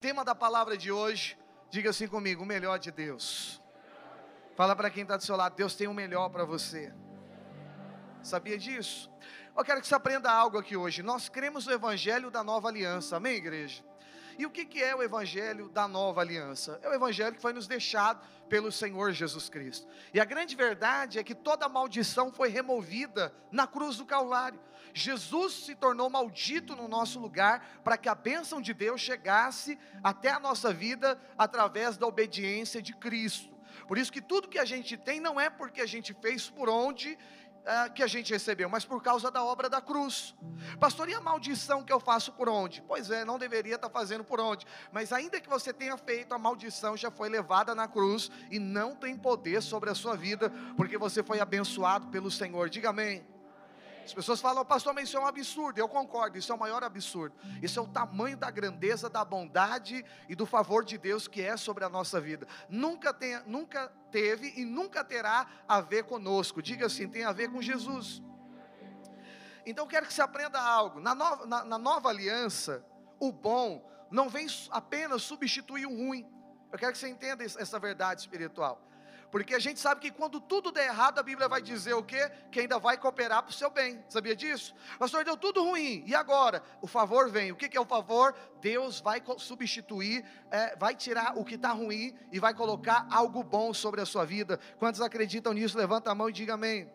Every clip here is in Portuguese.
Tema da palavra de hoje, diga assim comigo: o melhor de Deus. Fala para quem está do seu lado: Deus tem o melhor para você. Sabia disso? Eu quero que você aprenda algo aqui hoje. Nós cremos no Evangelho da nova aliança, amém, igreja? E o que, que é o Evangelho da nova aliança? É o Evangelho que foi nos deixado pelo Senhor Jesus Cristo. E a grande verdade é que toda maldição foi removida na cruz do Calvário. Jesus se tornou maldito no nosso lugar para que a bênção de Deus chegasse até a nossa vida através da obediência de Cristo. Por isso que tudo que a gente tem não é porque a gente fez por onde é, que a gente recebeu, mas por causa da obra da cruz. Pastor, e a maldição que eu faço por onde? Pois é, não deveria estar fazendo por onde, mas ainda que você tenha feito, a maldição já foi levada na cruz e não tem poder sobre a sua vida, porque você foi abençoado pelo Senhor. Diga amém. As pessoas falam, pastor, mas isso é um absurdo. Eu concordo, isso é o maior absurdo. Isso é o tamanho da grandeza, da bondade e do favor de Deus que é sobre a nossa vida. Nunca, tem, nunca teve e nunca terá a ver conosco. Diga assim, tem a ver com Jesus. Então quero que você aprenda algo. Na nova, na, na nova aliança, o bom não vem apenas substituir o ruim. Eu quero que você entenda essa verdade espiritual. Porque a gente sabe que quando tudo der errado, a Bíblia vai dizer o quê? Que ainda vai cooperar para o seu bem. Sabia disso? Pastor, deu tudo ruim. E agora? O favor vem. O que, que é o favor? Deus vai substituir, é, vai tirar o que está ruim e vai colocar algo bom sobre a sua vida. Quantos acreditam nisso? Levanta a mão e diga amém.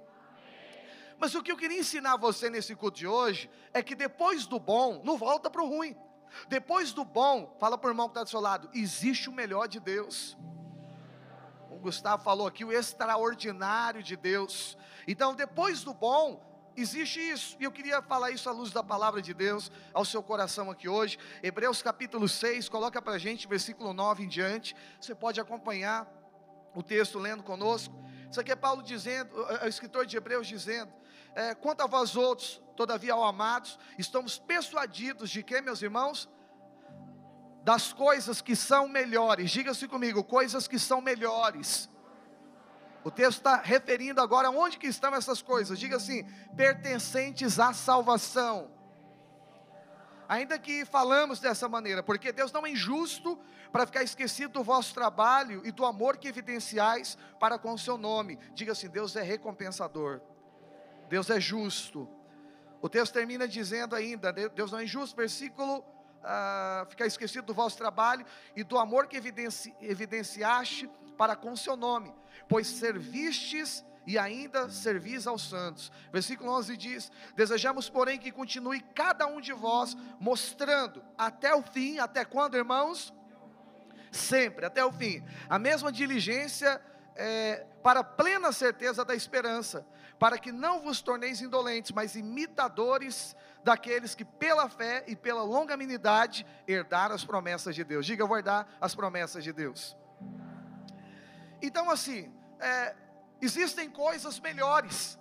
Mas o que eu queria ensinar você nesse culto de hoje é que depois do bom, não volta para o ruim. Depois do bom, fala para o irmão que está do seu lado, existe o melhor de Deus. Gustavo falou aqui, o extraordinário de Deus. Então, depois do bom, existe isso. E eu queria falar isso à luz da palavra de Deus ao seu coração aqui hoje. Hebreus capítulo 6, coloca para a gente, versículo 9 em diante. Você pode acompanhar o texto lendo conosco. Isso aqui é Paulo dizendo, o escritor de Hebreus dizendo: é, quanto a vós outros, todavia, ao amados, estamos persuadidos de que, meus irmãos? Das coisas que são melhores. Diga-se comigo, coisas que são melhores. O texto está referindo agora onde que estão essas coisas. Diga assim, pertencentes à salvação. Ainda que falamos dessa maneira, porque Deus não é injusto para ficar esquecido do vosso trabalho e do amor que evidenciais para com o seu nome. Diga assim, Deus é recompensador. Deus é justo. O texto termina dizendo ainda, Deus não é injusto, versículo ficar esquecido do vosso trabalho e do amor que evidenci, evidenciaste para com seu nome, pois servistes e ainda servis aos santos. Versículo 11 diz: Desejamos, porém, que continue cada um de vós mostrando até o fim, até quando, irmãos? Sempre, até o fim, a mesma diligência é, para plena certeza da esperança, para que não vos torneis indolentes, mas imitadores daqueles que pela fé e pela longanimidade herdaram as promessas de Deus. Diga, eu vou herdar as promessas de Deus. Então, assim, é, existem coisas melhores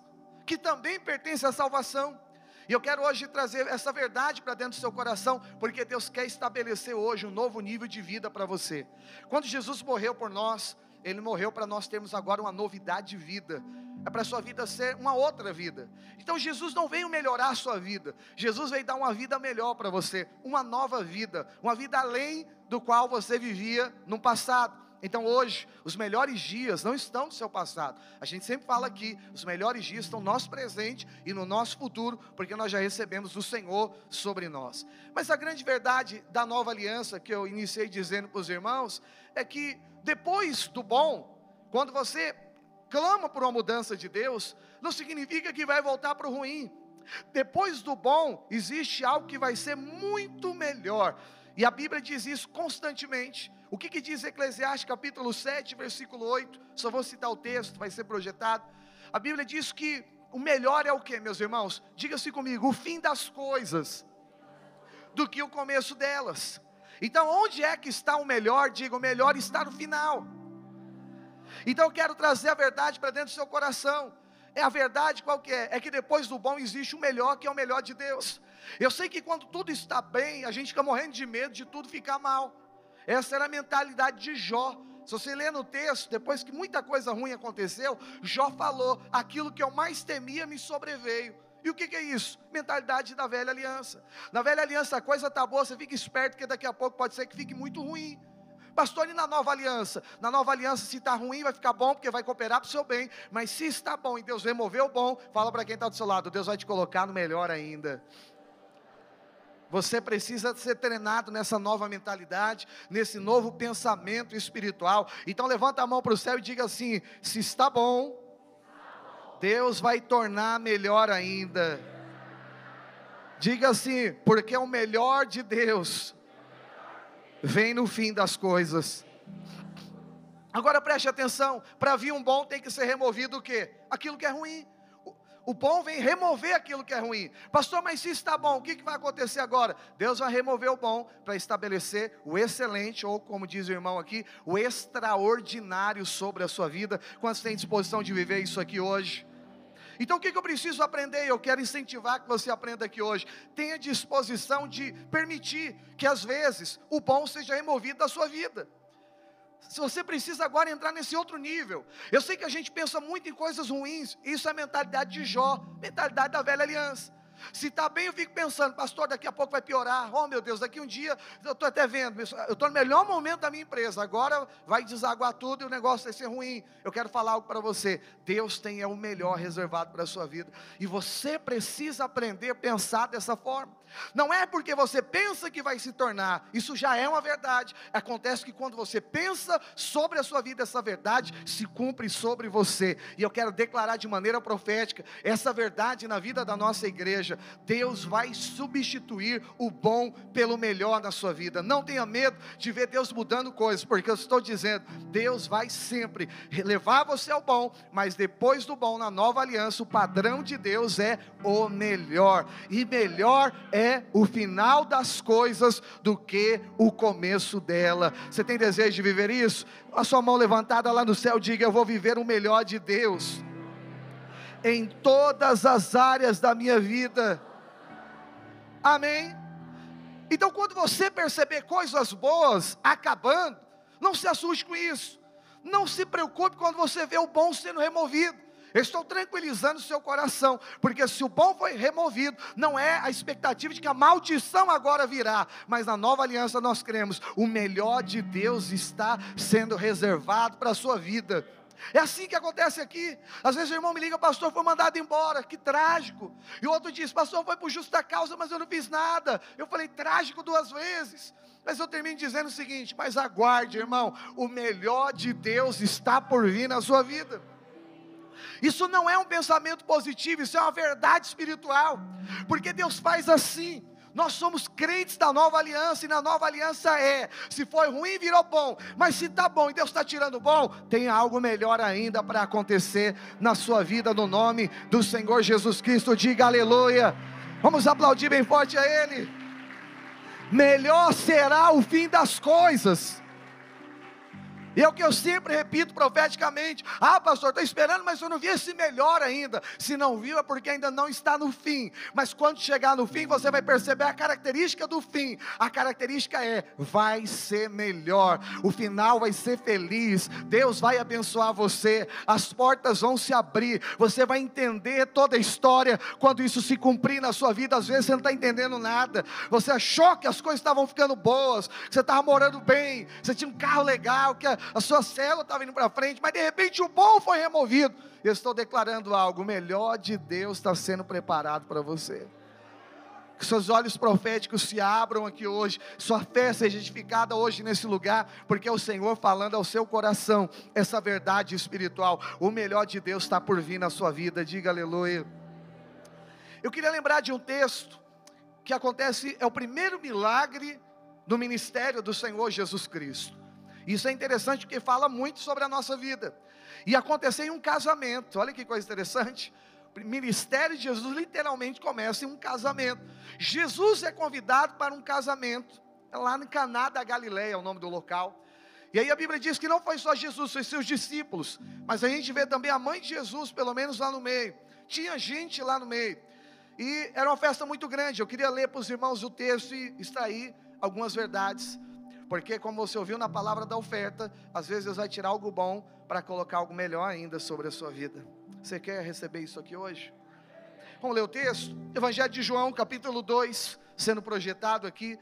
que também pertencem à salvação. E eu quero hoje trazer essa verdade para dentro do seu coração, porque Deus quer estabelecer hoje um novo nível de vida para você. Quando Jesus morreu por nós, Ele morreu para nós termos agora uma novidade de vida é para a sua vida ser uma outra vida. Então Jesus não veio melhorar a sua vida, Jesus veio dar uma vida melhor para você, uma nova vida, uma vida além do qual você vivia no passado. Então hoje, os melhores dias não estão no seu passado. A gente sempre fala aqui, os melhores dias estão no nosso presente e no nosso futuro, porque nós já recebemos o Senhor sobre nós. Mas a grande verdade da nova aliança que eu iniciei dizendo para os irmãos é que depois do bom, quando você clama por uma mudança de Deus, não significa que vai voltar para o ruim. Depois do bom, existe algo que vai ser muito melhor. E a Bíblia diz isso constantemente. O que, que diz Eclesiastes capítulo 7, versículo 8? Só vou citar o texto, vai ser projetado. A Bíblia diz que o melhor é o que, meus irmãos? Diga-se comigo, o fim das coisas, do que o começo delas. Então, onde é que está o melhor? Diga, o melhor está no final. Então eu quero trazer a verdade para dentro do seu coração. É a verdade qual que é? É que depois do bom existe o melhor, que é o melhor de Deus. Eu sei que quando tudo está bem, a gente fica morrendo de medo de tudo ficar mal. Essa era a mentalidade de Jó. Se você ler no texto, depois que muita coisa ruim aconteceu, Jó falou: aquilo que eu mais temia me sobreveio. E o que, que, é isso? Mentalidade da velha aliança. Na velha aliança a coisa está boa, você fica esperto, porque daqui a pouco pode ser que fique muito ruim. Pastor, e na nova aliança? Na nova aliança, se está ruim, vai ficar bom, porque vai cooperar para o seu bem. Mas se está bom e Deus removeu o bom, fala para quem está do seu lado, Deus vai te colocar no melhor ainda. Você precisa ser treinado nessa nova mentalidade, nesse novo pensamento espiritual. Então levanta a mão para o céu e diga assim: se está bom, Deus vai tornar melhor ainda. Diga assim, porque o melhor de Deus vem no fim das coisas. Agora preste atenção, para vir um bom tem que ser removido o quê? Aquilo que é ruim. O bom vem remover aquilo que é ruim. Pastor, mas se está bom, o que, vai acontecer agora? Deus vai remover o bom para estabelecer o excelente, ou como diz o irmão aqui, o extraordinário sobre a sua vida. Quantos têm disposição de viver isso aqui hoje? Então o que eu preciso aprender? Eu quero incentivar que você aprenda aqui hoje. Tenha disposição de permitir que às vezes o bom seja removido da sua vida. Se você precisa agora entrar nesse outro nível. Eu sei que a gente pensa muito em coisas ruins. Isso é a mentalidade de Jó, mentalidade da velha aliança. Se está bem, eu fico pensando, pastor, daqui a pouco vai piorar. Oh meu Deus, daqui um dia, eu estou até vendo, eu estou no melhor momento da minha empresa. Agora vai desaguar tudo e o negócio vai ser ruim. Eu quero falar algo para você. Deus tem é o melhor reservado para a sua vida. E você precisa aprender a pensar dessa forma. Não é porque você pensa que vai se tornar, isso já é uma verdade. Acontece que quando você pensa sobre a sua vida, essa verdade se cumpre sobre você. E eu quero declarar de maneira profética essa verdade na vida da nossa igreja. Deus vai substituir o bom pelo melhor na sua vida. Não tenha medo de ver Deus mudando coisas, porque eu estou dizendo, Deus vai sempre levar você ao bom, mas depois do bom, na nova aliança, o padrão de Deus é o melhor. E melhor é é o final das coisas do que o começo dela. Você tem desejo de viver isso? A sua mão levantada lá no céu, diga: Eu vou viver o melhor de Deus em todas as áreas da minha vida. Amém? Então, quando você perceber coisas boas acabando, não se assuste com isso. Não se preocupe quando você vê o bom sendo removido. Eu estou tranquilizando o seu coração, porque se o bom foi removido, não é a expectativa de que a maldição agora virá, mas na nova aliança nós cremos, o melhor de Deus está sendo reservado para a sua vida. É assim que acontece aqui. Às vezes o irmão me liga, pastor, foi mandado embora, que trágico. E o outro diz, pastor, foi por justa causa, mas eu não fiz nada. Eu falei, trágico duas vezes. Mas eu termino dizendo o seguinte: mas aguarde, irmão, o melhor de Deus está por vir na sua vida. Isso não é um pensamento positivo, isso é uma verdade espiritual, porque Deus faz assim. Nós somos crentes da nova aliança, e na nova aliança é: se foi ruim, virou bom, mas se está bom e Deus está tirando bom, tem algo melhor ainda para acontecer na sua vida, no nome do Senhor Jesus Cristo. Diga aleluia. Vamos aplaudir bem forte a Ele. Melhor será o fim das coisas e é o que eu sempre repito profeticamente: ah, pastor, estou esperando, mas eu não vi esse melhor ainda. Se não viu, é porque ainda não está no fim. Mas quando chegar no fim, você vai perceber a característica do fim. A característica é: vai ser melhor, o final vai ser feliz. Deus vai abençoar você, as portas vão se abrir. Você vai entender toda a história quando isso se cumprir na sua vida. Às vezes você não está entendendo nada. Você achou que as coisas estavam ficando boas, que você estava morando bem, você tinha um carro legal, que a sua célula estava indo para frente, mas de repente o bom foi removido. Eu estou declarando algo: o melhor de Deus está sendo preparado para você. Que seus olhos proféticos se abram aqui hoje, sua fé seja edificada hoje nesse lugar, porque é o Senhor falando ao seu coração essa verdade espiritual. O melhor de Deus está por vir na sua vida, diga aleluia. Eu queria lembrar de um texto que acontece, é o primeiro milagre do ministério do Senhor Jesus Cristo. Isso é interessante porque fala muito sobre a nossa vida. E aconteceu em um casamento. Olha que coisa interessante. O ministério de Jesus literalmente começa em um casamento. Jesus é convidado para um casamento lá no Caná da Galileia, é o nome do local. E aí a Bíblia diz que não foi só Jesus, foi seus discípulos, mas a gente vê também a mãe de Jesus, pelo menos lá no meio. Tinha gente lá no meio. E era uma festa muito grande. Eu queria ler para os irmãos o texto e extrair algumas verdades porque, como você ouviu na palavra da oferta, às vezes Deus vai tirar algo bom para colocar algo melhor ainda sobre a sua vida. Você quer receber isso aqui hoje? Vamos ler o texto? Evangelho de João, capítulo 2, sendo projetado aqui.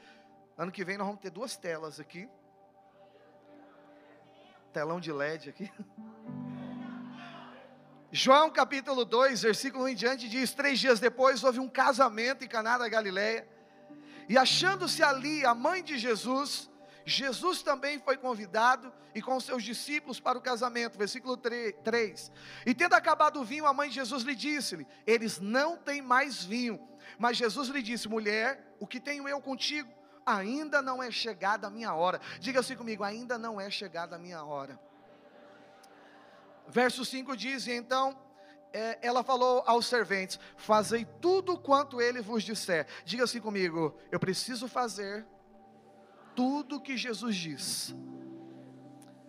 Ano que vem nós vamos ter duas telas aqui. Telão de LED aqui. João capítulo 2, versículo 1 em diante diz: Três dias depois houve um casamento em Caná da Galileia, e achando-se ali a mãe de Jesus, Jesus também foi convidado e com seus discípulos para o casamento, versículo 3. E tendo acabado o vinho, a mãe de Jesus lhe disse-lhe: Eles não têm mais vinho. Mas Jesus lhe disse: Mulher, o que tenho eu contigo? Ainda não é chegada a minha hora. Diga assim comigo: ainda não é chegada a minha hora. Verso 5 diz: então é, ela falou aos serventes: Fazei tudo quanto ele vos disser. Diga assim comigo: Eu preciso fazer tudo que Jesus diz.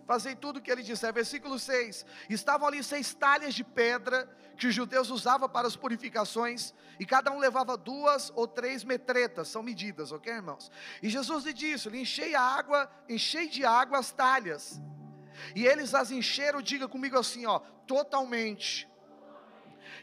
Fazei tudo o que ele disser. Versículo 6: Estavam ali seis talhas de pedra que os judeus usavam para as purificações, e cada um levava duas ou três metretas, são medidas, ok, irmãos? E Jesus lhe disse: lhe enchei a água, enchei de água as talhas, e eles as encheram, diga comigo assim, ó, totalmente.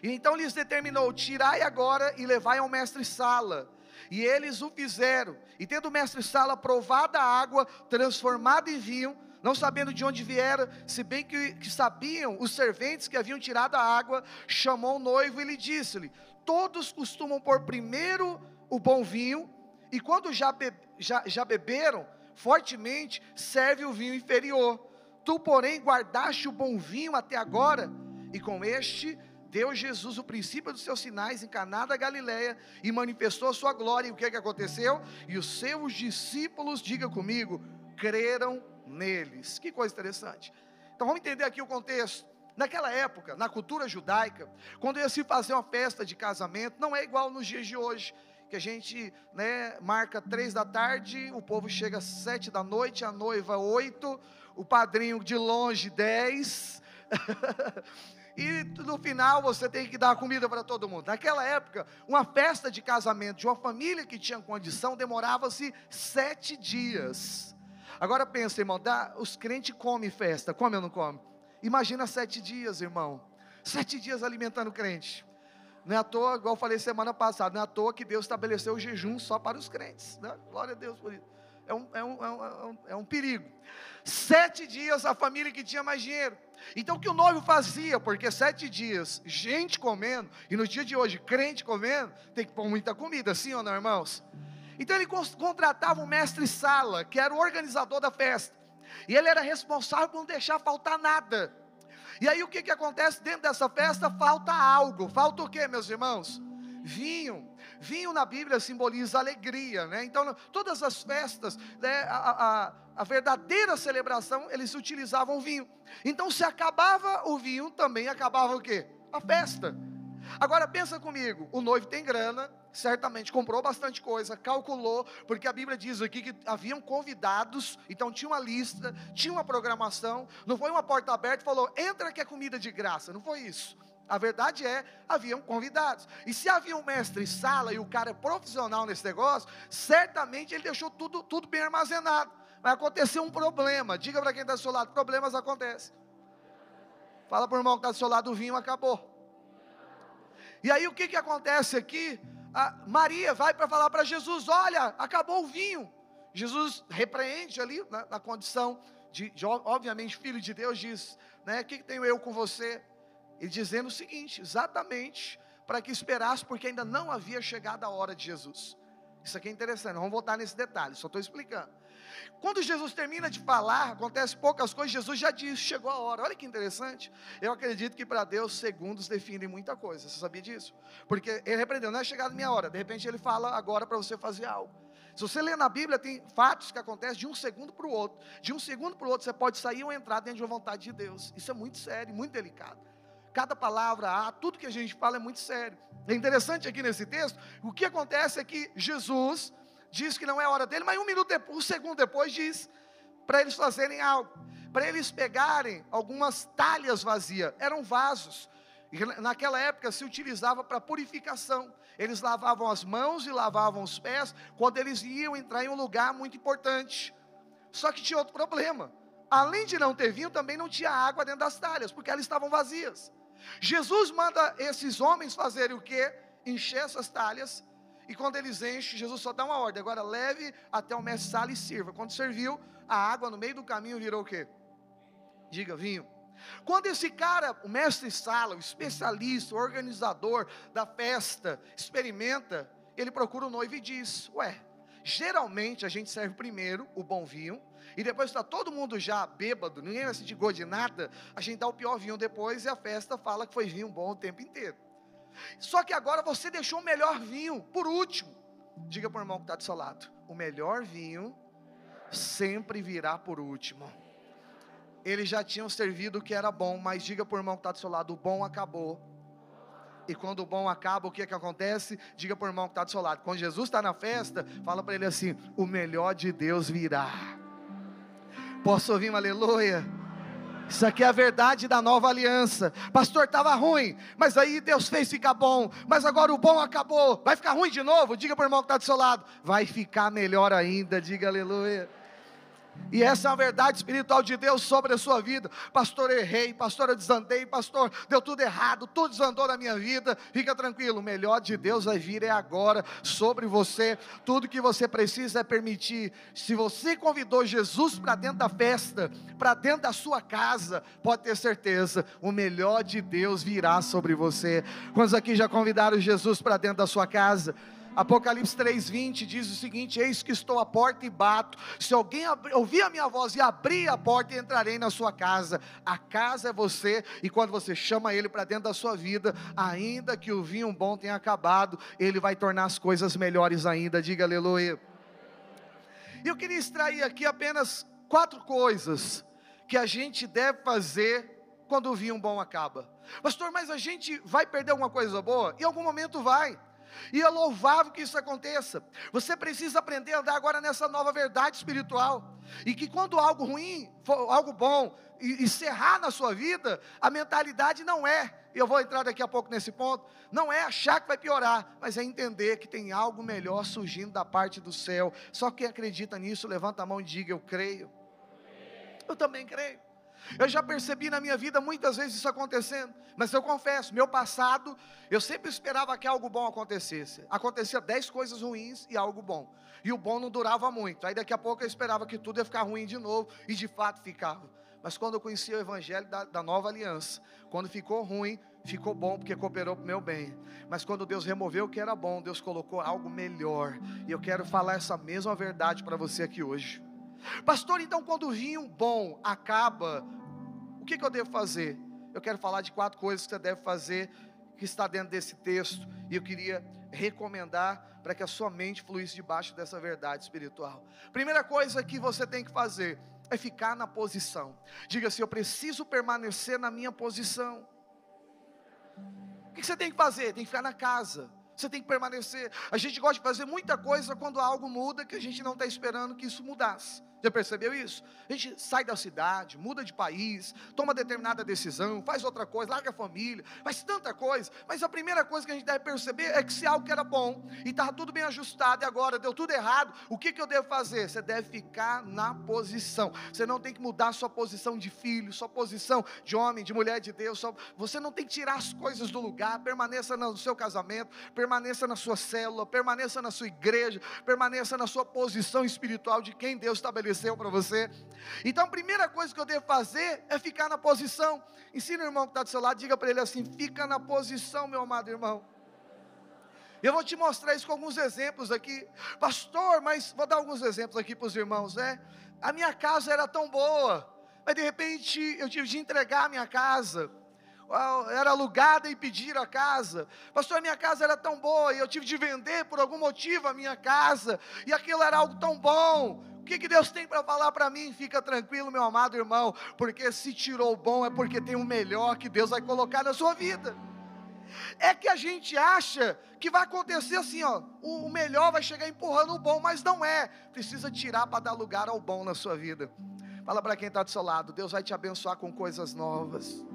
E então lhes determinou: tirai agora e levai ao mestre Sala. E eles o fizeram. E tendo o mestre Sala provado a água, transformada em vinho, não sabendo de onde viera, se bem que, que sabiam os serventes que haviam tirado a água, chamou o noivo e lhe disse-lhe: Todos costumam pôr primeiro o bom vinho, e quando já, be, já, já beberam fortemente, serve o vinho inferior. Tu, porém, guardaste o bom vinho até agora, e com este deu Jesus o princípio dos seus sinais em Caná da Galileia e manifestou a sua glória. E o que, é que aconteceu? E os seus discípulos, diga comigo, creram neles. Que coisa interessante. Então vamos entender aqui o contexto. Naquela época, na cultura judaica, quando ia se fazer uma festa de casamento, não é igual nos dias de hoje, que a gente né, marca três da tarde, o povo chega às sete da noite, a noiva oito, o padrinho de longe dez. e no final você tem que dar comida para todo mundo. Naquela época, uma festa de casamento de uma família que tinha condição demorava-se sete dias. Agora pensa, irmão, dá, os crentes comem festa, come ou não come? Imagina sete dias, irmão. Sete dias alimentando crente. Não é à toa, igual eu falei semana passada, não é à toa que Deus estabeleceu o jejum só para os crentes. Né? Glória a Deus por isso. É um, é, um, é, um, é um perigo. Sete dias a família que tinha mais dinheiro. Então o que o noivo fazia? Porque sete dias, gente comendo, e no dia de hoje, crente comendo, tem que pôr muita comida, sim ou não, irmãos? Então ele contratava o mestre Sala, que era o organizador da festa. E ele era responsável por não deixar faltar nada. E aí o que, que acontece dentro dessa festa? Falta algo. Falta o que, meus irmãos? Vinho. Vinho na Bíblia simboliza alegria, né? Então, todas as festas, né, a, a, a verdadeira celebração, eles utilizavam vinho. Então, se acabava o vinho, também acabava o quê? A festa. Agora pensa comigo, o noivo tem grana, certamente comprou bastante coisa, calculou, porque a Bíblia diz aqui que haviam convidados, então tinha uma lista, tinha uma programação, não foi uma porta aberta e falou, entra que é comida de graça, não foi isso. A verdade é, haviam convidados. E se havia um mestre sala e o cara é profissional nesse negócio, certamente ele deixou tudo, tudo bem armazenado. Vai acontecer um problema. Diga para quem está do seu lado: problemas acontecem. Fala para o irmão que está do seu lado: o vinho acabou. E aí o que, que acontece aqui? A Maria vai para falar para Jesus: Olha, acabou o vinho. Jesus repreende ali na, na condição de, de, obviamente, filho de Deus, diz: né, O que, que tenho eu com você? E dizendo o seguinte: exatamente para que esperasse, porque ainda não havia chegado a hora de Jesus. Isso aqui é interessante, vamos voltar nesse detalhe, só estou explicando. Quando Jesus termina de falar, acontece poucas coisas, Jesus já diz, chegou a hora. Olha que interessante. Eu acredito que para Deus segundos definem muita coisa. Você sabia disso? Porque ele repreendeu, não é chegada a minha hora. De repente ele fala agora para você fazer algo. Se você ler na Bíblia, tem fatos que acontecem de um segundo para o outro. De um segundo para o outro, você pode sair ou entrar dentro de uma vontade de Deus. Isso é muito sério, muito delicado. Cada palavra, tudo que a gente fala é muito sério. É interessante aqui nesse texto, o que acontece é que Jesus diz que não é hora dele, mas um minuto depois, um segundo depois diz para eles fazerem algo, para eles pegarem algumas talhas vazias, eram vasos. Naquela época se utilizava para purificação. Eles lavavam as mãos e lavavam os pés quando eles iam entrar em um lugar muito importante. Só que tinha outro problema. Além de não ter vinho, também não tinha água dentro das talhas, porque elas estavam vazias. Jesus manda esses homens fazerem o quê? encher essas talhas. E quando eles enchem, Jesus só dá uma ordem. Agora leve até o mestre sala e sirva. Quando serviu, a água no meio do caminho virou o quê? Diga, vinho. Quando esse cara, o mestre sala, o especialista, o organizador da festa, experimenta, ele procura o noivo e diz: Ué, geralmente a gente serve primeiro o bom vinho, e depois está todo mundo já bêbado, ninguém vai sentir gosto de nada, a gente dá o pior vinho depois e a festa fala que foi vinho bom o tempo inteiro. Só que agora você deixou o melhor vinho por último. Diga para o irmão que está do seu lado: o melhor vinho sempre virá por último. Eles já tinham servido o que era bom, mas diga para o irmão que está do seu lado: o bom acabou. E quando o bom acaba, o que, é que acontece? Diga para o irmão que está do seu lado. Quando Jesus está na festa, fala para ele assim: o melhor de Deus virá. Posso ouvir um aleluia? Isso aqui é a verdade da nova aliança. Pastor, estava ruim, mas aí Deus fez ficar bom. Mas agora o bom acabou. Vai ficar ruim de novo? Diga para o irmão que está do seu lado. Vai ficar melhor ainda. Diga aleluia. E essa é a verdade espiritual de Deus sobre a sua vida. Pastor, errei, pastor, eu desandei, pastor, deu tudo errado, tudo desandou na minha vida. Fica tranquilo, o melhor de Deus vai vir é agora sobre você. Tudo que você precisa é permitir. Se você convidou Jesus para dentro da festa, para dentro da sua casa, pode ter certeza, o melhor de Deus virá sobre você. Quantos aqui já convidaram Jesus para dentro da sua casa? Apocalipse 3:20 diz o seguinte: Eis que estou à porta e bato. Se alguém ouvir a minha voz e abrir a porta, entrarei na sua casa. A casa é você, e quando você chama ele para dentro da sua vida, ainda que o vinho bom tenha acabado, ele vai tornar as coisas melhores ainda. Diga aleluia. E eu queria extrair aqui apenas quatro coisas que a gente deve fazer quando o vinho bom acaba. Pastor, mas a gente vai perder alguma coisa boa? Em algum momento vai. E é louvável que isso aconteça. Você precisa aprender a andar agora nessa nova verdade espiritual. E que quando algo ruim, algo bom, encerrar na sua vida, a mentalidade não é, eu vou entrar daqui a pouco nesse ponto, não é achar que vai piorar, mas é entender que tem algo melhor surgindo da parte do céu. Só quem acredita nisso, levanta a mão e diga: Eu creio. Eu também creio. Eu já percebi na minha vida muitas vezes isso acontecendo, mas eu confesso, meu passado, eu sempre esperava que algo bom acontecesse. Acontecia dez coisas ruins e algo bom. E o bom não durava muito. Aí daqui a pouco eu esperava que tudo ia ficar ruim de novo, e de fato ficava. Mas quando eu conheci o evangelho da, da nova aliança, quando ficou ruim, ficou bom porque cooperou para o meu bem. Mas quando Deus removeu o que era bom, Deus colocou algo melhor. E eu quero falar essa mesma verdade para você aqui hoje. Pastor, então quando o vinho bom acaba, o que, que eu devo fazer? Eu quero falar de quatro coisas que você deve fazer, que está dentro desse texto, e eu queria recomendar para que a sua mente fluísse debaixo dessa verdade espiritual. Primeira coisa que você tem que fazer é ficar na posição. Diga assim: eu preciso permanecer na minha posição. O que você tem que fazer? Tem que ficar na casa. Você tem que permanecer. A gente gosta de fazer muita coisa quando algo muda que a gente não está esperando que isso mudasse. Já percebeu isso? A gente sai da cidade, muda de país, toma determinada decisão, faz outra coisa, larga a família, faz tanta coisa. Mas a primeira coisa que a gente deve perceber é que se algo que era bom e estava tudo bem ajustado e agora deu tudo errado, o que, que eu devo fazer? Você deve ficar na posição. Você não tem que mudar sua posição de filho, sua posição de homem, de mulher de Deus. Você não tem que tirar as coisas do lugar. Permaneça no seu casamento, permaneça na sua célula, permaneça na sua igreja, permaneça na sua posição espiritual de quem Deus estabeleceu estabeleceu para você. Então, a primeira coisa que eu devo fazer é ficar na posição. Ensina o irmão que está do seu lado, diga para ele assim: fica na posição, meu amado irmão. Eu vou te mostrar isso com alguns exemplos aqui, pastor. Mas vou dar alguns exemplos aqui para os irmãos, né? A minha casa era tão boa, mas de repente eu tive de entregar a minha casa era alugada e pedir a casa. Pastor, a minha casa era tão boa e eu tive de vender por algum motivo a minha casa, e aquilo era algo tão bom. Que, que Deus tem para falar para mim? Fica tranquilo, meu amado irmão, porque se tirou o bom é porque tem o melhor que Deus vai colocar na sua vida. É que a gente acha que vai acontecer assim, ó, o melhor vai chegar empurrando o bom, mas não é. Precisa tirar para dar lugar ao bom na sua vida. Fala para quem está do seu lado, Deus vai te abençoar com coisas novas.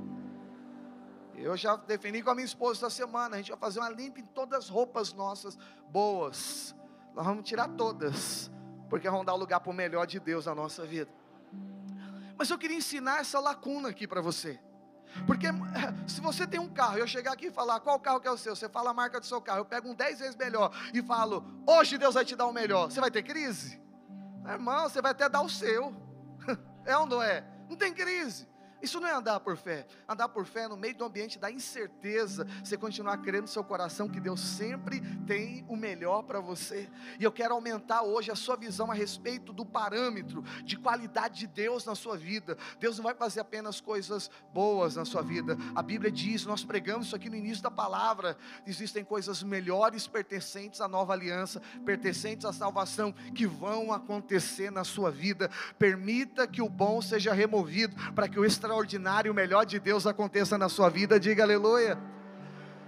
Eu já defini com a minha esposa essa semana, a gente vai fazer uma limpa em todas as roupas nossas boas. Nós vamos tirar todas porque vão dar lugar para o melhor de Deus na nossa vida. Mas eu queria ensinar essa lacuna aqui para você. Porque se você tem um carro, eu chegar aqui e falar qual carro que é o seu, você fala a marca do seu carro, eu pego um 10 vezes melhor e falo, hoje Deus vai te dar o melhor, você vai ter crise? Irmão, você vai até dar o seu. É ou não é? Não tem crise. Isso não é andar por fé. Andar por fé no meio do ambiente da incerteza, você continuar crendo no seu coração que Deus sempre tem o melhor para você. E eu quero aumentar hoje a sua visão a respeito do parâmetro de qualidade de Deus na sua vida. Deus não vai fazer apenas coisas boas na sua vida. A Bíblia diz, nós pregamos isso aqui no início da palavra, existem coisas melhores pertencentes à nova aliança, pertencentes à salvação que vão acontecer na sua vida. Permita que o bom seja removido para que o extraordinário extraordinário, o melhor de Deus aconteça na sua vida, diga aleluia.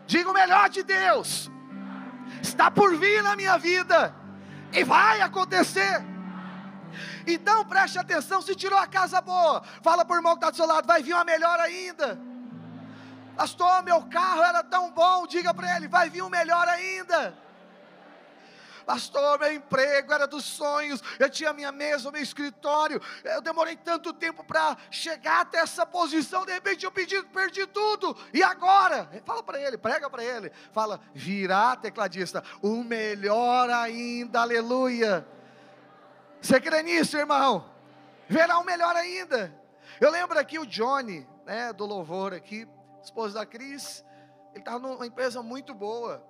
Diga o melhor de Deus, está por vir na minha vida, e vai acontecer. Então preste atenção: se tirou a casa boa, fala para o irmão que está do seu lado, vai vir uma melhor ainda. Pastor, meu carro era tão bom, diga para ele, vai vir um melhor ainda. Pastor, meu emprego era dos sonhos, eu tinha minha mesa, meu escritório, eu demorei tanto tempo para chegar até essa posição, de repente eu pedi, perdi tudo, e agora? Fala para ele, prega para ele, fala, virá tecladista, o melhor ainda, aleluia. Você crê nisso, irmão? Verá o melhor ainda. Eu lembro aqui o Johnny, né, do louvor aqui, esposo da Cris, ele estava numa empresa muito boa.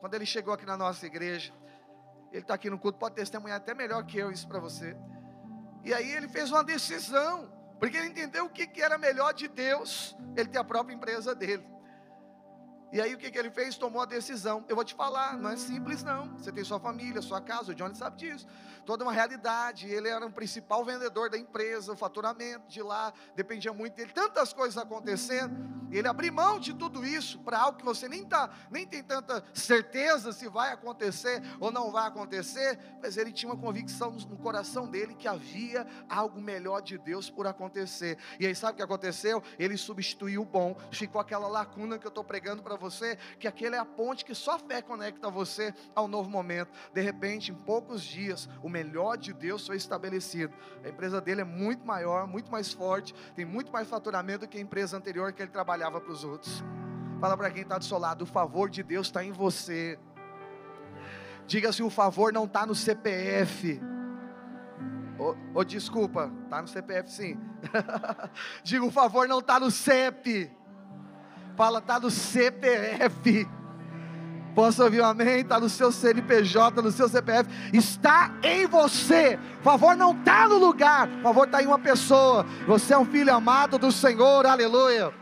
Quando ele chegou aqui na nossa igreja, ele está aqui no culto, pode testemunhar até melhor que eu isso para você. E aí ele fez uma decisão, porque ele entendeu o que, que era melhor de Deus, ele ter a própria empresa dele. E aí o que, que ele fez? Tomou a decisão. Eu vou te falar, não é simples não. Você tem sua família, sua casa, o Johnny sabe disso. Toda uma realidade. Ele era o um principal vendedor da empresa, o faturamento de lá dependia muito dele. Tantas coisas acontecendo. Ele abriu mão de tudo isso para algo que você nem, tá, nem tem tanta certeza se vai acontecer ou não vai acontecer. Mas ele tinha uma convicção no coração dele que havia algo melhor de Deus por acontecer. E aí sabe o que aconteceu? Ele substituiu o bom. Ficou aquela lacuna que eu estou pregando para você você que aquele é a ponte que só a fé conecta você ao novo momento. De repente, em poucos dias, o melhor de Deus foi estabelecido. A empresa dele é muito maior, muito mais forte, tem muito mais faturamento do que a empresa anterior que ele trabalhava para os outros. Fala para quem está do seu lado: o favor de Deus está em você. Diga se o favor não está no CPF. Ô, oh, desculpa, está no CPF sim. Diga o favor não está no CEP. Fala, está no CPF. Posso ouvir um amém? Está no seu CNPJ, no seu CPF. Está em você. Por favor, não está no lugar. Por favor, está em uma pessoa. Você é um filho amado do Senhor. Aleluia.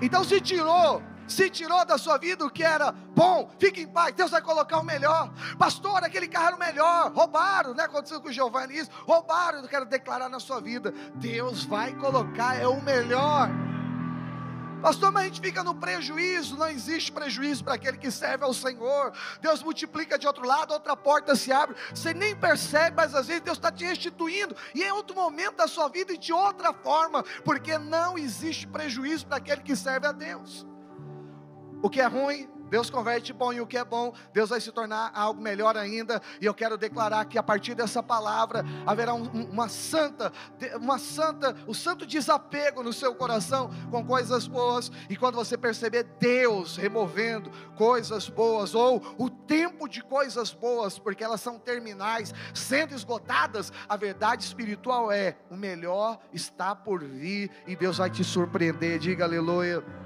Então se tirou se tirou da sua vida o que era bom, fique em paz, Deus vai colocar o melhor. Pastor, aquele carro era o melhor, roubaram, né? Aconteceu com o Giovanni isso, roubaram, eu quero declarar na sua vida. Deus vai colocar, é o melhor. Pastor, mas a gente fica no prejuízo. Não existe prejuízo para aquele que serve ao Senhor. Deus multiplica de outro lado, outra porta se abre. Você nem percebe, mas às vezes Deus está te restituindo. E em outro momento da sua vida e de outra forma. Porque não existe prejuízo para aquele que serve a Deus. O que é ruim, Deus converte bom em o que é bom, Deus vai se tornar algo melhor ainda. E eu quero declarar que a partir dessa palavra haverá um, uma santa, uma santa, o um santo desapego no seu coração com coisas boas. E quando você perceber Deus removendo coisas boas ou o tempo de coisas boas, porque elas são terminais, sendo esgotadas, a verdade espiritual é: o melhor está por vir e Deus vai te surpreender. Diga aleluia.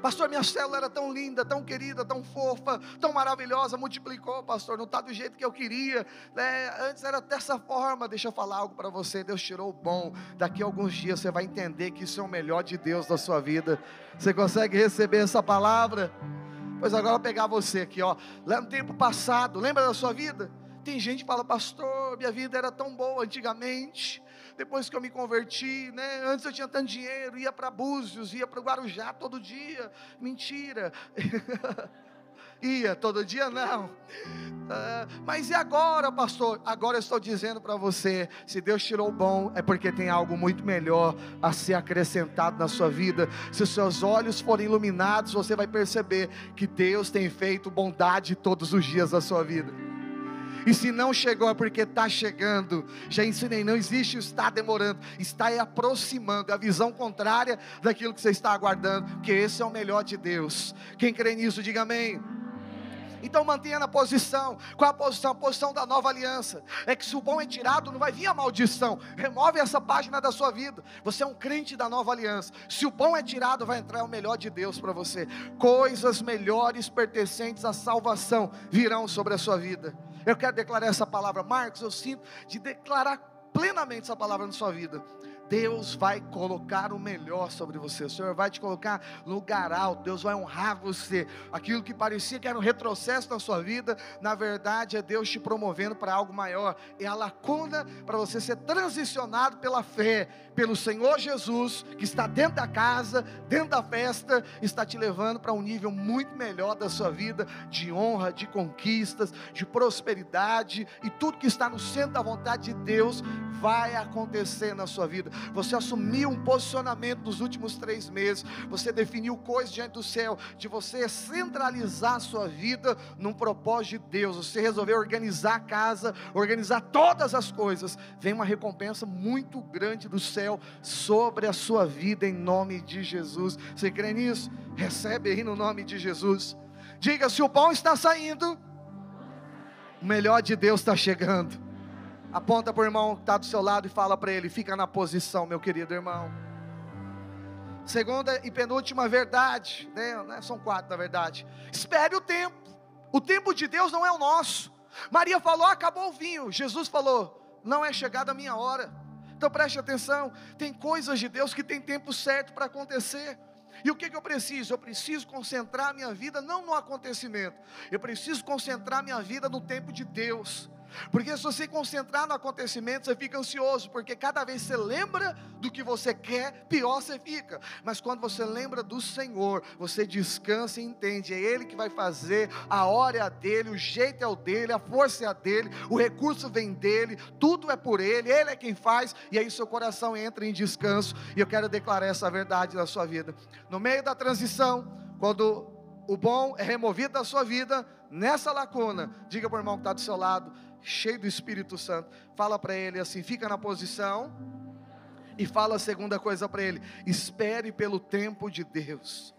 Pastor, minha célula era tão linda, tão querida, tão fofa, tão maravilhosa, multiplicou, pastor, não está do jeito que eu queria. Né? Antes era dessa forma. Deixa eu falar algo para você. Deus tirou o bom. Daqui a alguns dias você vai entender que isso é o melhor de Deus na sua vida. Você consegue receber essa palavra? Pois agora eu vou pegar você aqui, ó. Lá no tempo passado, lembra da sua vida? Tem gente que fala, pastor, minha vida era tão boa antigamente depois que eu me converti, né? Antes eu tinha tanto dinheiro, ia para Búzios, ia para o Guarujá todo dia. Mentira. ia todo dia não. Uh, mas e agora, pastor? Agora eu estou dizendo para você: se Deus tirou o bom, é porque tem algo muito melhor a ser acrescentado na sua vida. Se os seus olhos forem iluminados, você vai perceber que Deus tem feito bondade todos os dias da sua vida. E se não chegou é porque está chegando. Já ensinei, não existe está demorando, está aí aproximando, é a visão contrária daquilo que você está aguardando, porque esse é o melhor de Deus. Quem crê nisso, diga amém. Então mantenha na posição. Qual a posição? A posição da nova aliança. É que se o bom é tirado, não vai vir a maldição. Remove essa página da sua vida. Você é um crente da nova aliança. Se o bom é tirado, vai entrar o melhor de Deus para você. Coisas melhores pertencentes à salvação virão sobre a sua vida. Eu quero declarar essa palavra, Marcos. Eu sinto de declarar plenamente essa palavra na sua vida. Deus vai colocar o melhor sobre você. O Senhor vai te colocar no lugar alto. Deus vai honrar você. Aquilo que parecia que era um retrocesso na sua vida, na verdade é Deus te promovendo para algo maior. É a lacuna para você ser transicionado pela fé, pelo Senhor Jesus, que está dentro da casa, dentro da festa, está te levando para um nível muito melhor da sua vida, de honra, de conquistas, de prosperidade e tudo que está no centro da vontade de Deus vai acontecer na sua vida você assumiu um posicionamento nos últimos três meses, você definiu coisas diante do céu, de você centralizar a sua vida num propósito de Deus, você resolveu organizar a casa, organizar todas as coisas, vem uma recompensa muito grande do céu sobre a sua vida, em nome de Jesus. Você crê nisso? Recebe aí no nome de Jesus. Diga: se o bom está saindo, o melhor de Deus está chegando. Aponta para o irmão que está do seu lado e fala para ele: fica na posição, meu querido irmão. Segunda e penúltima verdade, né? são quatro na verdade. Espere o tempo. O tempo de Deus não é o nosso. Maria falou: acabou o vinho. Jesus falou: não é chegada a minha hora. Então preste atenção: tem coisas de Deus que tem tempo certo para acontecer. E o que, que eu preciso? Eu preciso concentrar minha vida não no acontecimento, eu preciso concentrar minha vida no tempo de Deus. Porque se você concentrar no acontecimento, você fica ansioso, porque cada vez você lembra do que você quer, pior você fica. Mas quando você lembra do Senhor, você descansa e entende, é Ele que vai fazer, a hora é a dele, o jeito é o dele, a força é a dele, o recurso vem dele, tudo é por Ele, Ele é quem faz, e aí seu coração entra em descanso, e eu quero declarar essa verdade na sua vida. No meio da transição, quando o bom é removido da sua vida, nessa lacuna, diga para o irmão que está do seu lado, cheio do Espírito Santo, fala para ele assim: fica na posição, e fala a segunda coisa para ele: espere pelo tempo de Deus.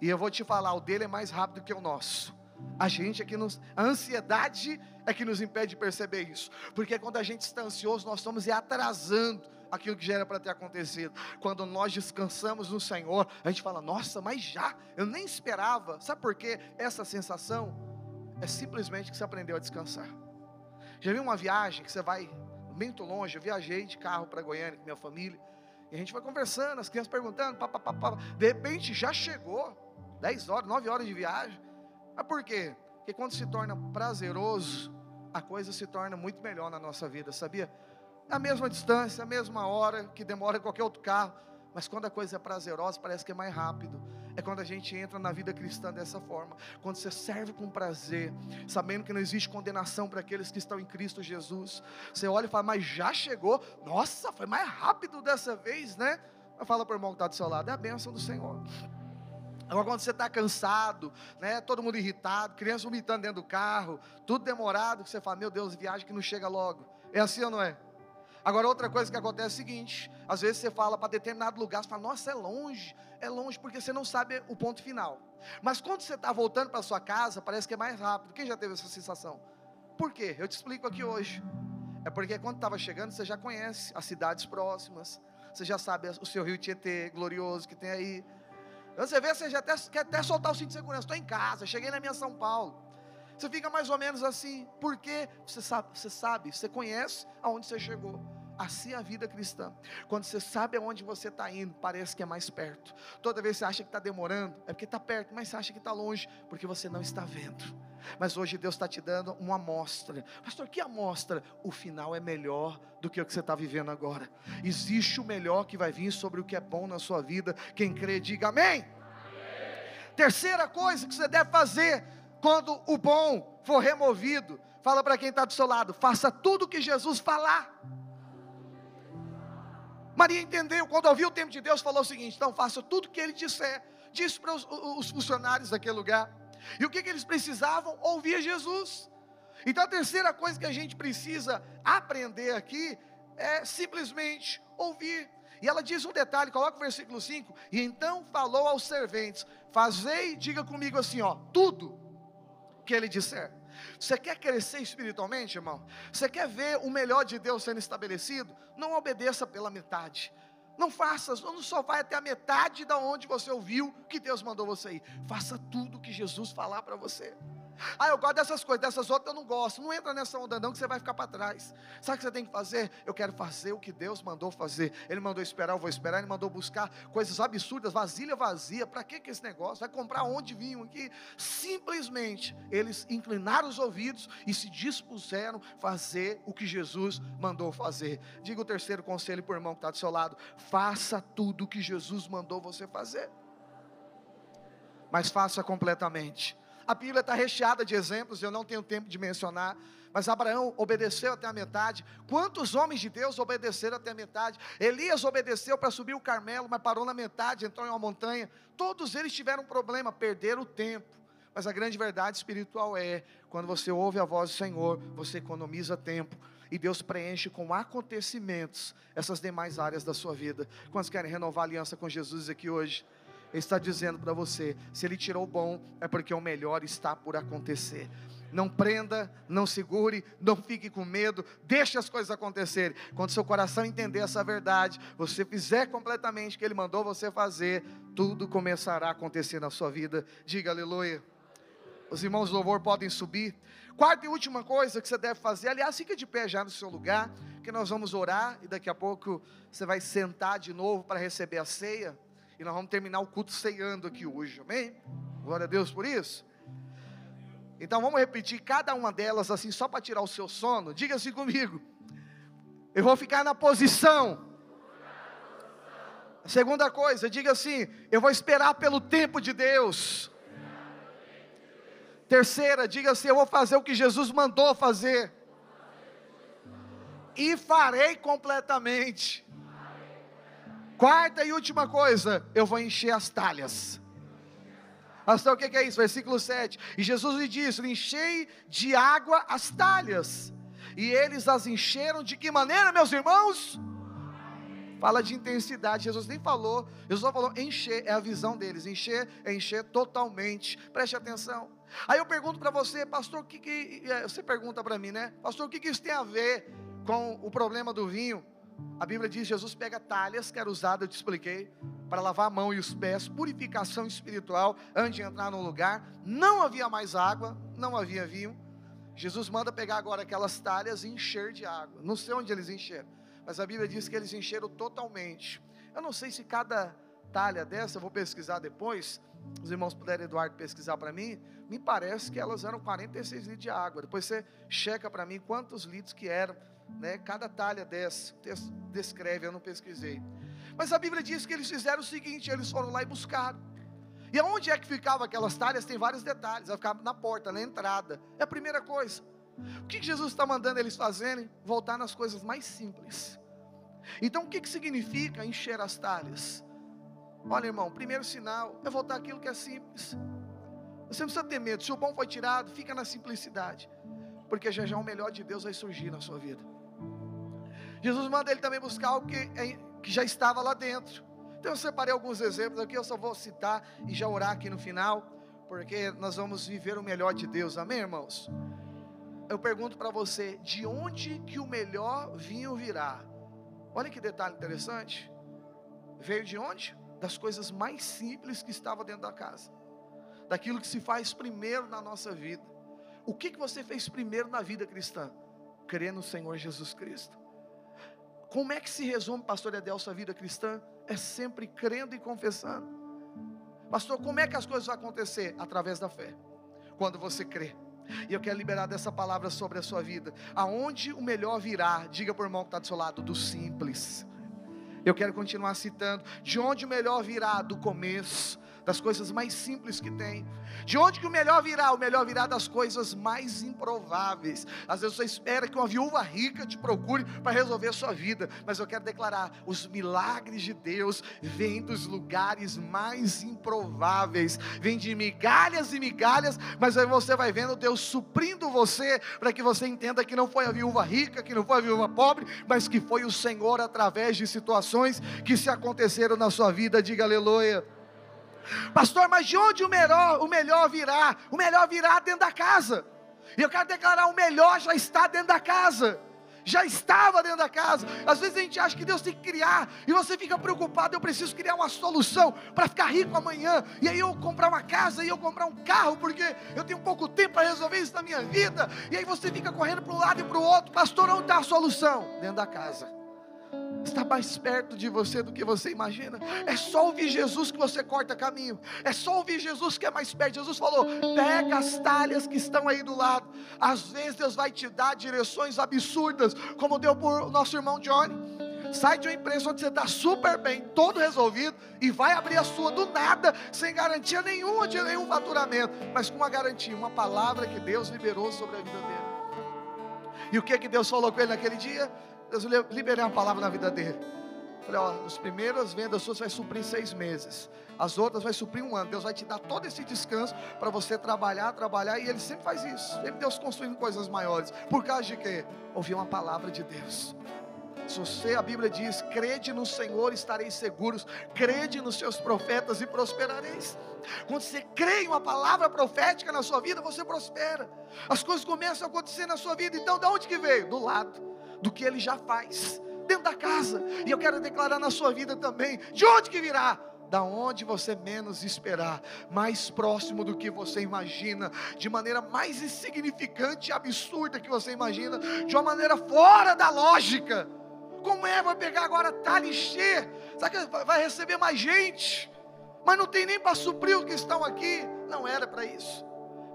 E eu vou te falar, o dele é mais rápido que o nosso. A gente é que nos, a ansiedade é que nos impede de perceber isso, porque quando a gente está ansioso, nós estamos atrasando aquilo que já era para ter acontecido. Quando nós descansamos no Senhor, a gente fala: Nossa, mas já, eu nem esperava. Sabe por quê? Essa sensação é simplesmente que você aprendeu a descansar. Já viu uma viagem que você vai muito longe? Eu viajei de carro para Goiânia com minha família. E a gente vai conversando, as crianças perguntando, pá, pá, pá, pá. de repente já chegou, 10 horas, 9 horas de viagem. Mas por quê? Porque quando se torna prazeroso, a coisa se torna muito melhor na nossa vida, sabia? A mesma distância, a mesma hora que demora qualquer outro carro, mas quando a coisa é prazerosa, parece que é mais rápido é quando a gente entra na vida cristã dessa forma. Quando você serve com prazer, sabendo que não existe condenação para aqueles que estão em Cristo Jesus. Você olha e fala, mas já chegou? Nossa, foi mais rápido dessa vez, né? Fala para o irmão que está do seu lado, é a bênção do Senhor. Agora, quando você está cansado, né, todo mundo irritado, criança vomitando dentro do carro, tudo demorado, que você fala, meu Deus, viagem que não chega logo. É assim ou não é? Agora, outra coisa que acontece é o seguinte: às vezes você fala para determinado lugar, você fala, nossa, é longe, é longe porque você não sabe o ponto final. Mas quando você está voltando para sua casa, parece que é mais rápido. Quem já teve essa sensação? Por quê? Eu te explico aqui hoje. É porque quando estava chegando, você já conhece as cidades próximas, você já sabe o seu rio Tietê glorioso que tem aí. Você vê, você já até, quer até soltar o cinto de segurança. Estou em casa, cheguei na minha São Paulo. Você fica mais ou menos assim, porque você sabe, você sabe, você conhece aonde você chegou. Assim é a vida cristã. Quando você sabe aonde você está indo, parece que é mais perto. Toda vez que você acha que está demorando, é porque está perto, mas você acha que está longe, porque você não está vendo. Mas hoje Deus está te dando uma amostra. Pastor, que amostra? O final é melhor do que o que você está vivendo agora. Existe o melhor que vai vir sobre o que é bom na sua vida. Quem crê, diga amém. amém. Terceira coisa que você deve fazer quando o bom for removido, fala para quem está do seu lado: faça tudo o que Jesus falar. Maria entendeu, quando ouviu o tempo de Deus, falou o seguinte: então faça tudo o que ele disser. Disse para os, os, funcionários daquele lugar. E o que, que eles precisavam? Ouvir Jesus. Então a terceira coisa que a gente precisa aprender aqui é simplesmente ouvir. E ela diz um detalhe, coloca o versículo 5, e então falou aos serventes: Fazei, diga comigo assim, ó, tudo que ele disser. Você quer crescer espiritualmente, irmão? Você quer ver o melhor de Deus sendo estabelecido? Não obedeça pela metade. Não faça, não só vai até a metade da onde você ouviu que Deus mandou você ir. Faça tudo que Jesus falar para você. Ah, eu gosto dessas coisas, dessas outras eu não gosto. Não entra nessa onda não que você vai ficar para trás. Sabe o que você tem que fazer? Eu quero fazer o que Deus mandou fazer. Ele mandou esperar, eu vou esperar. Ele mandou buscar coisas absurdas, vasilha vazia. Para que que esse negócio? Vai comprar onde vinham aqui? Simplesmente eles inclinaram os ouvidos e se dispuseram fazer o que Jesus mandou fazer. Diga o terceiro conselho para o irmão que está do seu lado: faça tudo o que Jesus mandou você fazer. Mas faça completamente a Bíblia está recheada de exemplos, eu não tenho tempo de mencionar, mas Abraão obedeceu até a metade. Quantos homens de Deus obedeceram até a metade? Elias obedeceu para subir o Carmelo, mas parou na metade, entrou em uma montanha. Todos eles tiveram um problema, perderam o tempo. Mas a grande verdade espiritual é: quando você ouve a voz do Senhor, você economiza tempo e Deus preenche com acontecimentos essas demais áreas da sua vida. Quantos querem renovar a aliança com Jesus aqui hoje? Está dizendo para você: se ele tirou o bom, é porque o melhor está por acontecer. Não prenda, não segure, não fique com medo, deixe as coisas acontecerem. Quando seu coração entender essa verdade, você fizer completamente o que ele mandou você fazer, tudo começará a acontecer na sua vida. Diga aleluia. Os irmãos do louvor podem subir. Quarta e última coisa que você deve fazer, aliás, fica de pé já no seu lugar, que nós vamos orar e daqui a pouco você vai sentar de novo para receber a ceia. E nós vamos terminar o culto ceando aqui hoje, amém? Glória a Deus por isso. Então vamos repetir cada uma delas assim, só para tirar o seu sono. Diga assim comigo. Eu vou ficar na posição. Segunda coisa, diga assim: eu vou esperar pelo tempo de Deus. Terceira, diga assim: eu vou fazer o que Jesus mandou fazer. E farei completamente. Quarta e última coisa, eu vou encher as talhas. Pastor, o que é isso? Versículo 7. E Jesus lhe disse: Enchei de água as talhas. E eles as encheram de que maneira, meus irmãos? Fala de intensidade. Jesus nem falou, Jesus só falou encher, é a visão deles. Encher é encher totalmente. Preste atenção. Aí eu pergunto para você, pastor, o que, que é, você pergunta para mim, né? Pastor, o que, que isso tem a ver com o problema do vinho? A Bíblia diz: Jesus pega talhas, que era usada, eu te expliquei, para lavar a mão e os pés, purificação espiritual, antes de entrar no lugar. Não havia mais água, não havia vinho. Jesus manda pegar agora aquelas talhas e encher de água. Não sei onde eles encheram, mas a Bíblia diz que eles encheram totalmente. Eu não sei se cada talha dessa, eu vou pesquisar depois. Os irmãos puderem, Eduardo, pesquisar para mim. Me parece que elas eram 46 litros de água. Depois você checa para mim quantos litros que eram né? Cada talha dessa, descreve, eu não pesquisei. Mas a Bíblia diz que eles fizeram o seguinte: eles foram lá e buscaram. E aonde é que ficavam aquelas talhas? Tem vários detalhes. Vai ficar na porta, na entrada. É a primeira coisa. O que Jesus está mandando eles fazerem? Voltar nas coisas mais simples. Então, o que, que significa encher as talhas? Olha, irmão, primeiro sinal é voltar aquilo que é simples. Você não precisa ter medo. Se o bom foi tirado, fica na simplicidade. Porque já já o melhor de Deus vai surgir na sua vida. Jesus manda ele também buscar algo que, é, que já estava lá dentro. Então eu separei alguns exemplos aqui, eu só vou citar e já orar aqui no final, porque nós vamos viver o melhor de Deus, amém, irmãos? Eu pergunto para você, de onde que o melhor vinho virá? Olha que detalhe interessante. Veio de onde? Das coisas mais simples que estavam dentro da casa, daquilo que se faz primeiro na nossa vida. O que, que você fez primeiro na vida cristã? Crer no Senhor Jesus Cristo. Como é que se resume, pastor Edel, sua vida cristã? É sempre crendo e confessando. Pastor, como é que as coisas vão acontecer? Através da fé. Quando você crê. E eu quero liberar dessa palavra sobre a sua vida. Aonde o melhor virá? Diga para o irmão que está do seu lado, do simples. Eu quero continuar citando. De onde o melhor virá? Do começo das coisas mais simples que tem. De onde que o melhor virá? O melhor virá das coisas mais improváveis. Às vezes você espera que uma viúva rica te procure para resolver a sua vida, mas eu quero declarar: os milagres de Deus vêm dos lugares mais improváveis, vêm de migalhas e migalhas, mas aí você vai vendo Deus suprindo você, para que você entenda que não foi a viúva rica, que não foi a viúva pobre, mas que foi o Senhor através de situações que se aconteceram na sua vida. Diga aleluia. Pastor, mas de onde o melhor, o melhor virá? O melhor virá dentro da casa. E eu quero declarar: o melhor já está dentro da casa. Já estava dentro da casa. Às vezes a gente acha que Deus tem que criar, e você fica preocupado. Eu preciso criar uma solução para ficar rico amanhã. E aí eu comprar uma casa, e eu comprar um carro, porque eu tenho pouco tempo para resolver isso na minha vida. E aí você fica correndo para um lado e para o outro. Pastor, onde está a solução? Dentro da casa está mais perto de você do que você imagina. É só ouvir Jesus que você corta caminho. É só ouvir Jesus que é mais perto. Jesus falou: pega as talhas que estão aí do lado. Às vezes Deus vai te dar direções absurdas, como deu por nosso irmão Johnny. Sai de uma empresa onde você está super bem, todo resolvido, e vai abrir a sua do nada, sem garantia nenhuma de nenhum faturamento, mas com uma garantia, uma palavra que Deus liberou sobre a vida dele. E o que que Deus falou com ele naquele dia? Deus liberei uma palavra na vida dele. Falei, ó, as primeiras vendas suas vai suprir seis meses. As outras vai suprir um ano. Deus vai te dar todo esse descanso para você trabalhar, trabalhar. E Ele sempre faz isso. Sempre Deus construindo coisas maiores. Por causa de quê? Ouvir uma palavra de Deus. Se você, a Bíblia diz, crede no Senhor, estareis seguros, crede nos seus profetas e prosperareis. Quando você crê em uma palavra profética na sua vida, você prospera. As coisas começam a acontecer na sua vida. Então, de onde que veio? Do lado do que ele já faz dentro da casa. E eu quero declarar na sua vida também: de onde que virá? Da onde você menos esperar, mais próximo do que você imagina, de maneira mais insignificante e absurda que você imagina, de uma maneira fora da lógica. Como é? Vai pegar agora talha encher? Sabe que vai receber mais gente? Mas não tem nem para suprir os que estão aqui. Não era para isso.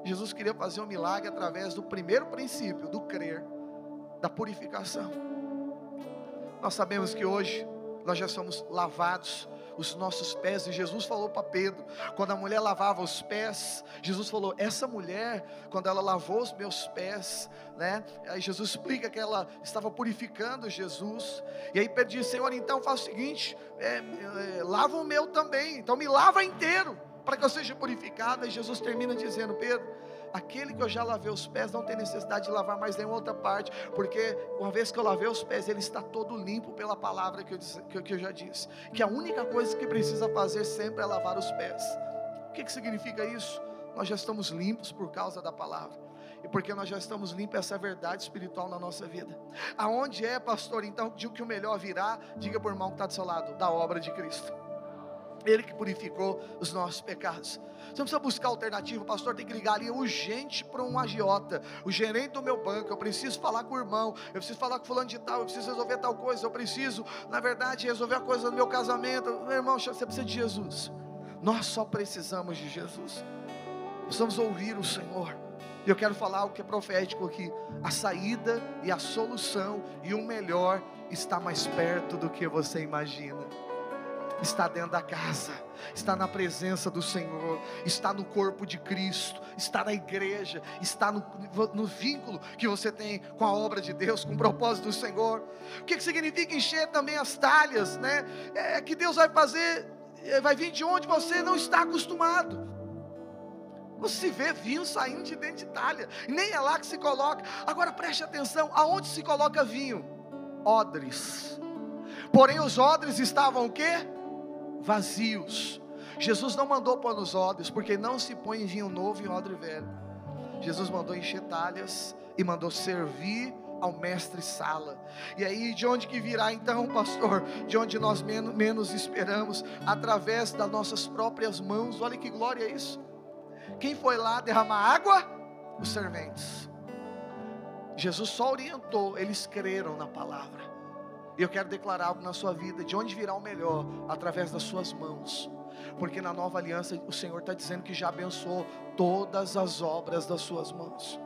Jesus queria fazer um milagre através do primeiro princípio, do crer da purificação. Nós sabemos que hoje nós já somos lavados os nossos pés, e Jesus falou para Pedro, quando a mulher lavava os pés, Jesus falou: Essa mulher, quando ela lavou os meus pés, né? Aí Jesus explica que ela estava purificando Jesus, e aí Pedro disse: Senhor, então faz o seguinte, é, é, lava o meu também, então me lava inteiro, para que eu seja purificado. E Jesus termina dizendo: Pedro, aquele que eu já lavei os pés não tem necessidade de lavar mais nenhuma outra parte, porque uma vez que eu lavei os pés, ele está todo limpo pela palavra que eu, que, que eu já disse. Que a única coisa que precisa fazer sempre é lavar os pés. O que, que significa isso? Nós já estamos limpos por causa da palavra. E porque nós já estamos limpos, essa é verdade espiritual na nossa vida. Aonde é, pastor, então, de que o melhor virá, diga o irmão que está do seu lado, da obra de Cristo. Ele que purificou os nossos pecados. Você não precisa buscar alternativa, o pastor tem que ligar ali urgente para um agiota, o gerente do meu banco. Eu preciso falar com o irmão, eu preciso falar com fulano de tal, eu preciso resolver tal coisa, eu preciso, na verdade, resolver a coisa do meu casamento. Meu irmão, você precisa de Jesus. Nós só precisamos de Jesus. Precisamos ouvir o Senhor. E eu quero falar o que é profético aqui. A saída e a solução e o melhor está mais perto do que você imagina está dentro da casa, está na presença do Senhor, está no corpo de Cristo, está na igreja, está no, no vínculo que você tem com a obra de Deus, com o propósito do Senhor. O que, que significa encher também as talhas, né? É que Deus vai fazer, é, vai vir de onde você não está acostumado. Você vê vinho saindo de dentro de talha, nem é lá que se coloca. Agora preste atenção: aonde se coloca vinho? Odres. Porém, os odres estavam o quê? Vazios. Jesus não mandou pôr nos odres, porque não se põe vinho novo em odre velho. Jesus mandou encher talhas e mandou servir ao mestre sala. E aí, de onde que virá então, pastor? De onde nós menos, menos esperamos, através das nossas próprias mãos. Olha que glória é isso. Quem foi lá derramar água? Os serventes. Jesus só orientou, eles creram na palavra. E eu quero declarar algo na sua vida, de onde virá o melhor? Através das suas mãos. Porque na nova aliança o Senhor está dizendo que já abençoou todas as obras das suas mãos.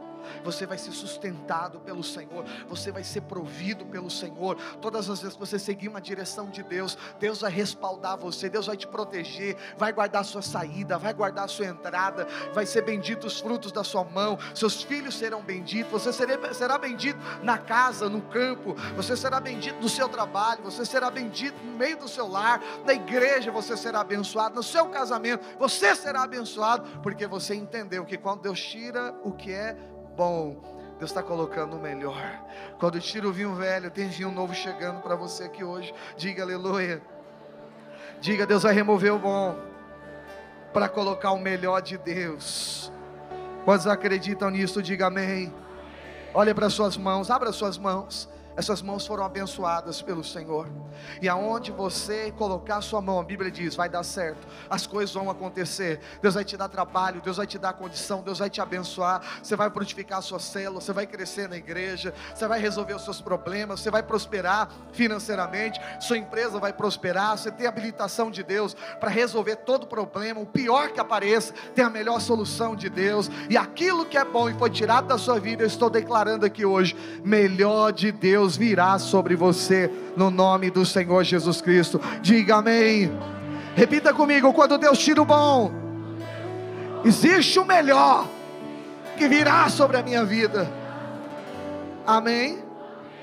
Você vai ser sustentado pelo Senhor, você vai ser provido pelo Senhor. Todas as vezes que você seguir uma direção de Deus, Deus vai respaldar você, Deus vai te proteger, vai guardar sua saída, vai guardar sua entrada, vai ser bendito os frutos da sua mão, seus filhos serão benditos, você será bendito na casa, no campo, você será bendito no seu trabalho, você será bendito no meio do seu lar, na igreja você será abençoado, no seu casamento você será abençoado, porque você entendeu que quando Deus tira o que é bom, Deus está colocando o melhor. Quando tira o vinho velho, tem vinho novo chegando para você aqui hoje. Diga aleluia. Diga, Deus vai remover o bom para colocar o melhor de Deus. Quantos acreditam nisso? Diga amém. Olha para suas mãos, abra suas mãos. Essas mãos foram abençoadas pelo Senhor. E aonde você colocar sua mão, a Bíblia diz, vai dar certo. As coisas vão acontecer. Deus vai te dar trabalho, Deus vai te dar condição, Deus vai te abençoar. Você vai frutificar a sua célula, você vai crescer na igreja, você vai resolver os seus problemas, você vai prosperar financeiramente, sua empresa vai prosperar, você tem habilitação de Deus para resolver todo problema, o pior que apareça, tem a melhor solução de Deus. E aquilo que é bom e foi tirado da sua vida, eu estou declarando aqui hoje, melhor de Deus Deus virá sobre você, no nome do Senhor Jesus Cristo. Diga amém. Repita comigo: quando Deus tira o bom, existe o melhor que virá sobre a minha vida. Amém.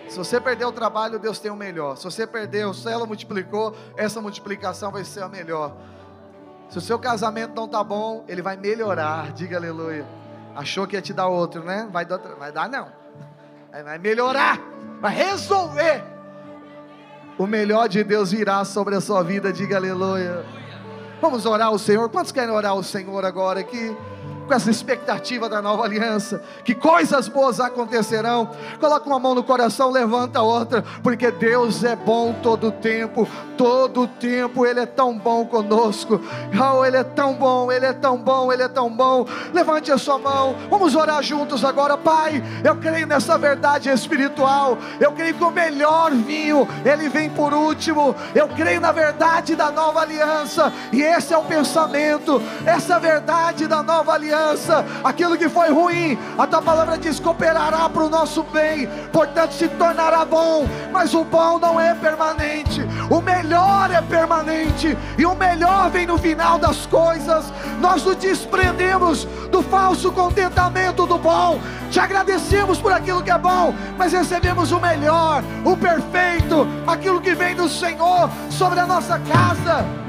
Se você perdeu o trabalho, Deus tem o melhor. Se você perdeu, se ela multiplicou, essa multiplicação vai ser a melhor. Se o seu casamento não está bom, ele vai melhorar. Diga aleluia. Achou que ia te dar outro, né? Vai dar, vai dar não. Vai melhorar vai resolver. O melhor de Deus virá sobre a sua vida, diga aleluia. Vamos orar ao Senhor. Quantos querem orar ao Senhor agora aqui? Com essa expectativa da nova aliança, que coisas boas acontecerão. Coloca uma mão no coração, levanta a outra, porque Deus é bom todo o tempo, todo o tempo Ele é tão bom conosco. Oh, Ele é tão bom, Ele é tão bom, Ele é tão bom. Levante a sua mão, vamos orar juntos agora, Pai. Eu creio nessa verdade espiritual, eu creio que o melhor vinho, Ele vem por último. Eu creio na verdade da nova aliança, e esse é o pensamento, essa verdade da nova aliança aliança, aquilo que foi ruim, a tua palavra diz: cooperará para o nosso bem, portanto se tornará bom, mas o bom não é permanente, o melhor é permanente, e o melhor vem no final das coisas. Nós nos desprendemos do falso contentamento do bom, te agradecemos por aquilo que é bom, mas recebemos o melhor, o perfeito, aquilo que vem do Senhor sobre a nossa casa